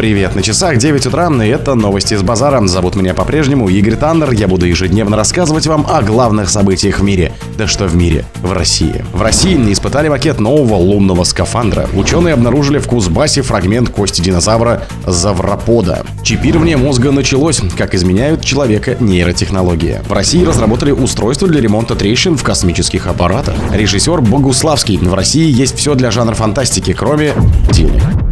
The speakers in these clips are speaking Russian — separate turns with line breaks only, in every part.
Привет, на часах 9 утра, и это новости с базара. Зовут меня по-прежнему Игорь Таннер. Я буду ежедневно рассказывать вам о главных событиях в мире. Да что в мире? В России. В России испытали макет нового лунного скафандра. Ученые обнаружили в Кузбассе фрагмент кости динозавра Завропода. Чипирование мозга началось, как изменяют человека нейротехнологии. В России разработали устройство для ремонта трещин в космических аппаратах. Режиссер Богуславский. В России есть все для жанра фантастики, кроме денег.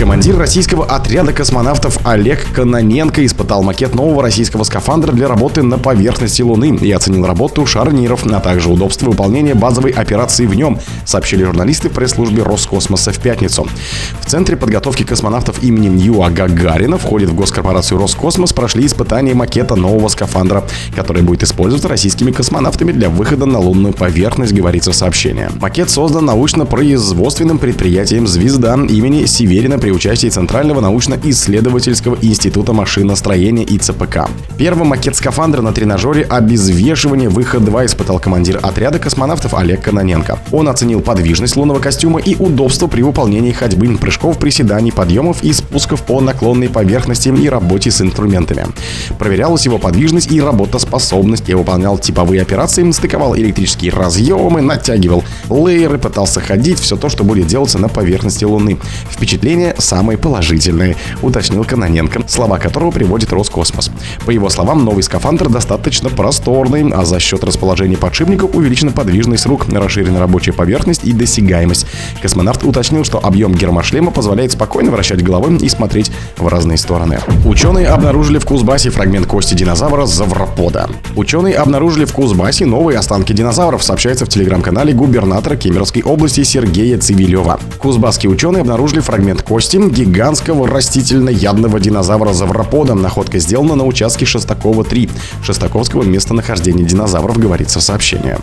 Командир российского отряда космонавтов Олег Кононенко испытал макет нового российского скафандра для работы на поверхности Луны и оценил работу шарниров, а также удобство выполнения базовой операции в нем, сообщили журналисты в пресс-службе Роскосмоса в пятницу. В Центре подготовки космонавтов имени Юа Гагарина входит в госкорпорацию Роскосмос прошли испытания макета нового скафандра, который будет использоваться российскими космонавтами для выхода на лунную поверхность, говорится в сообщении. Макет создан научно-производственным предприятием «Звезда» имени Северина при участии Центрального научно-исследовательского института машиностроения и ЦПК. Первый макет скафандра на тренажере обезвешивания выход-2 испытал командир отряда космонавтов Олег Кононенко. Он оценил подвижность лунного костюма и удобство при выполнении ходьбы, прыжков, приседаний, подъемов и спусков по наклонной поверхности и работе с инструментами. Проверялась его подвижность и работоспособность. Я выполнял типовые операции, стыковал электрические разъемы, натягивал лейеры, пытался ходить, все то, что будет делаться на поверхности Луны. Впечатление самые положительные, уточнил Каноненко, слова которого приводит Роскосмос. По его словам, новый скафандр достаточно просторный, а за счет расположения подшипников увеличена подвижность рук, расширена рабочая поверхность и досягаемость. Космонавт уточнил, что объем гермошлема позволяет спокойно вращать головой и смотреть в разные стороны. Ученые обнаружили в Кузбассе фрагмент кости динозавра Завропода. Ученые обнаружили в Кузбассе новые останки динозавров, сообщается в телеграм-канале губернатора Кемеровской области Сергея Цивилева. Кузбасские ученые обнаружили фрагмент кости гигантского растительно-ядного динозавра Завропода. Находка сделана на участке Шестакова-3, Шестаковского местонахождения динозавров, говорится в сообщении.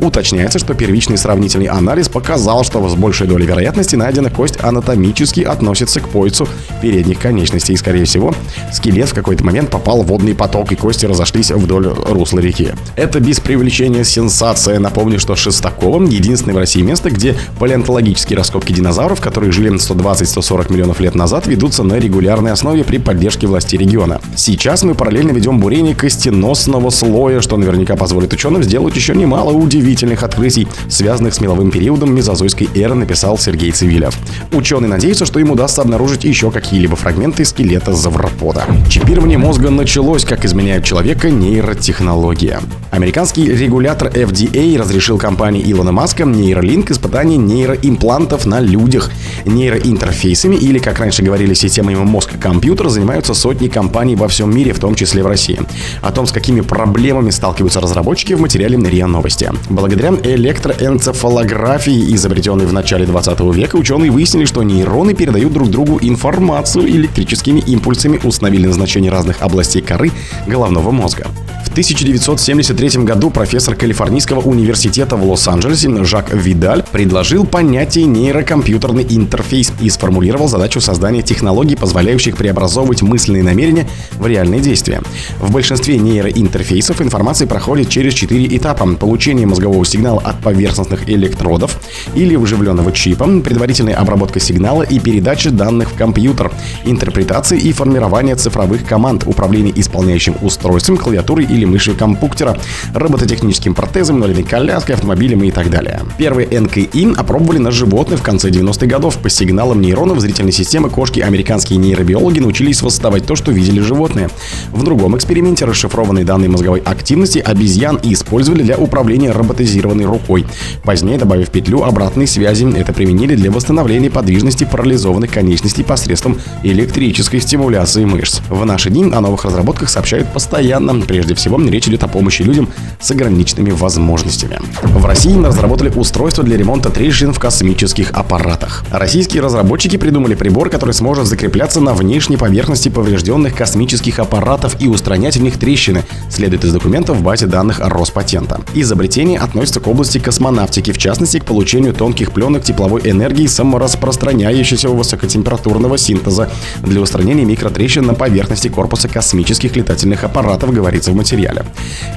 Уточняется, что первичный сравнительный анализ показал, что с большей долей вероятности найдена кость анатомически относится к поясу передних конечностей. И, скорее всего, скелет в какой-то момент попал в водный поток, и кости разошлись вдоль русла реки. Это без привлечения сенсация. Напомню, что Шестаковым единственное в России место, где палеонтологические раскопки динозавров, которые жили 120-140 миллионов лет назад, ведутся на регулярной основе при поддержке властей региона. Сейчас мы параллельно ведем бурение костеносного слоя, что наверняка позволит ученым сделать еще немало удивительных открытий, связанных с меловым периодом мезозойской эры, написал Сергей Цивилев. Ученые надеются, что им удастся обнаружить еще какие-либо фрагменты скелета завропода. Чипирование мозга началось, как изменяет человека нейротехнология. Американский регулятор FDA разрешил компании Илона Маска Neuralink испытание нейроимплантов на людях. Нейроинтерфейсами или, как раньше говорили, системами мозг-компьютер занимаются сотни компаний во всем мире, в том числе в России. О том, с какими проблемами сталкиваются разработчики в материале РИА Новости. Благодаря электроэнцефалографии, изобретенной в начале 20 века, ученые выяснили, что нейроны передают друг другу информацию электрическими импульсами, установили назначение разных областей коры головного мозга. В 1973 году профессор Калифорнийского университета в Лос-Анджелесе Жак Видаль предложил понятие нейрокомпьютерный интерфейс и сформулировал задачу создания технологий, позволяющих преобразовывать мысленные намерения в реальные действия. В большинстве нейроинтерфейсов информация проходит через четыре этапа. Получение мозгового сигнала от поверхностных электродов или вживленного чипа, предварительная обработка сигнала и передача данных в компьютер, интерпретация и формирование цифровых команд, управление исполняющим устройством, клавиатурой или мышью компьютера, робототехническим протезом, инвалидной коляской, автомобилем и так далее. Первые НКИ опробовали на животных в конце 90-х годов. По сигналам нейронов зрительной системы кошки американские нейробиологи научились воссоздавать то, что видели животные. В другом эксперименте расшифрованные данные мозговой активности обезьян использовали для управления роботизированной рукой. Позднее, добавив петлю обратной связи, это применили для восстановления подвижности парализованных конечностей посредством электрической стимуляции мышц. В наши дни о новых разработках сообщают постоянно. Прежде всего, речь идет о помощи людям с ограниченными возможностями. В России разработали устройство для ремонта трещин в космических аппаратах. Российские разработчики придумали прибор, который сможет закрепляться на внешней поверхности поврежденных космических аппаратов и устранять в них трещины, следует из документов в базе данных Роспатента. Изобретение относится к области космонавтики, в частности к получению тонких пленок тепловой энергии самораспространяющегося высокотемпературного синтеза для устранения микротрещин на поверхности корпуса космических летательных аппаратов, говорится в материале материале.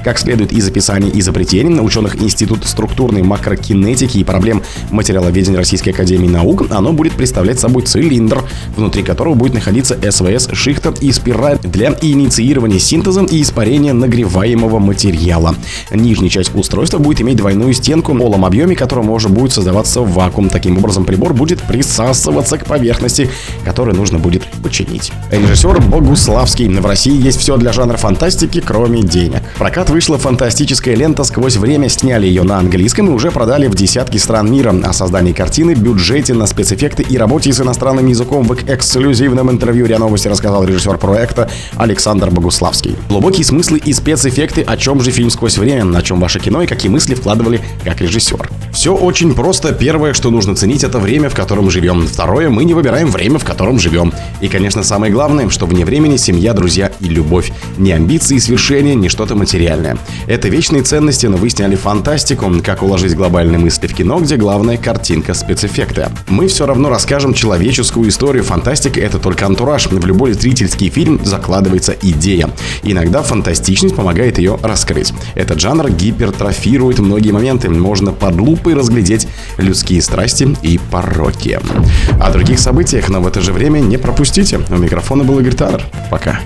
Как следует из описания и изобретений ученых Институт структурной макрокинетики и проблем материаловедения Российской Академии Наук, оно будет представлять собой цилиндр, внутри которого будет находиться СВС, шихта и спираль для инициирования синтеза и испарения нагреваемого материала. Нижняя часть устройства будет иметь двойную стенку, в малом объеме которого можно будет создаваться вакуум. Таким образом, прибор будет присасываться к поверхности, которую нужно будет починить. Режиссер Богуславский. В России есть все для жанра фантастики, кроме денег. В прокат вышла фантастическая лента «Сквозь время». Сняли ее на английском и уже продали в десятки стран мира. О создании картины, бюджете на спецэффекты и работе с иностранным языком в эксклюзивном интервью РИА Новости рассказал режиссер проекта Александр Богуславский. Глубокие смыслы и спецэффекты, о чем же фильм «Сквозь время», на чем ваше кино и какие мысли вкладывали как режиссер. Все очень просто. Первое, что нужно ценить, это время, в котором живем. Второе, мы не выбираем время, в котором живем. И, конечно, самое главное, что вне времени семья, друзья и любовь. Не амбиции и свершения, не что-то материальное. Это вечные ценности, но вы сняли фантастику, как уложить глобальные мысли в кино, где главная картинка спецэффекты. Мы все равно расскажем человеческую историю. Фантастика — это только антураж. В любой зрительский фильм закладывается идея. Иногда фантастичность помогает ее раскрыть. Этот жанр гипертрофирует многие моменты. Можно под лупой разглядеть людские страсти и пороки. О других событиях, но в это же время не пропустите. У микрофона был Игорь Таннер. Пока.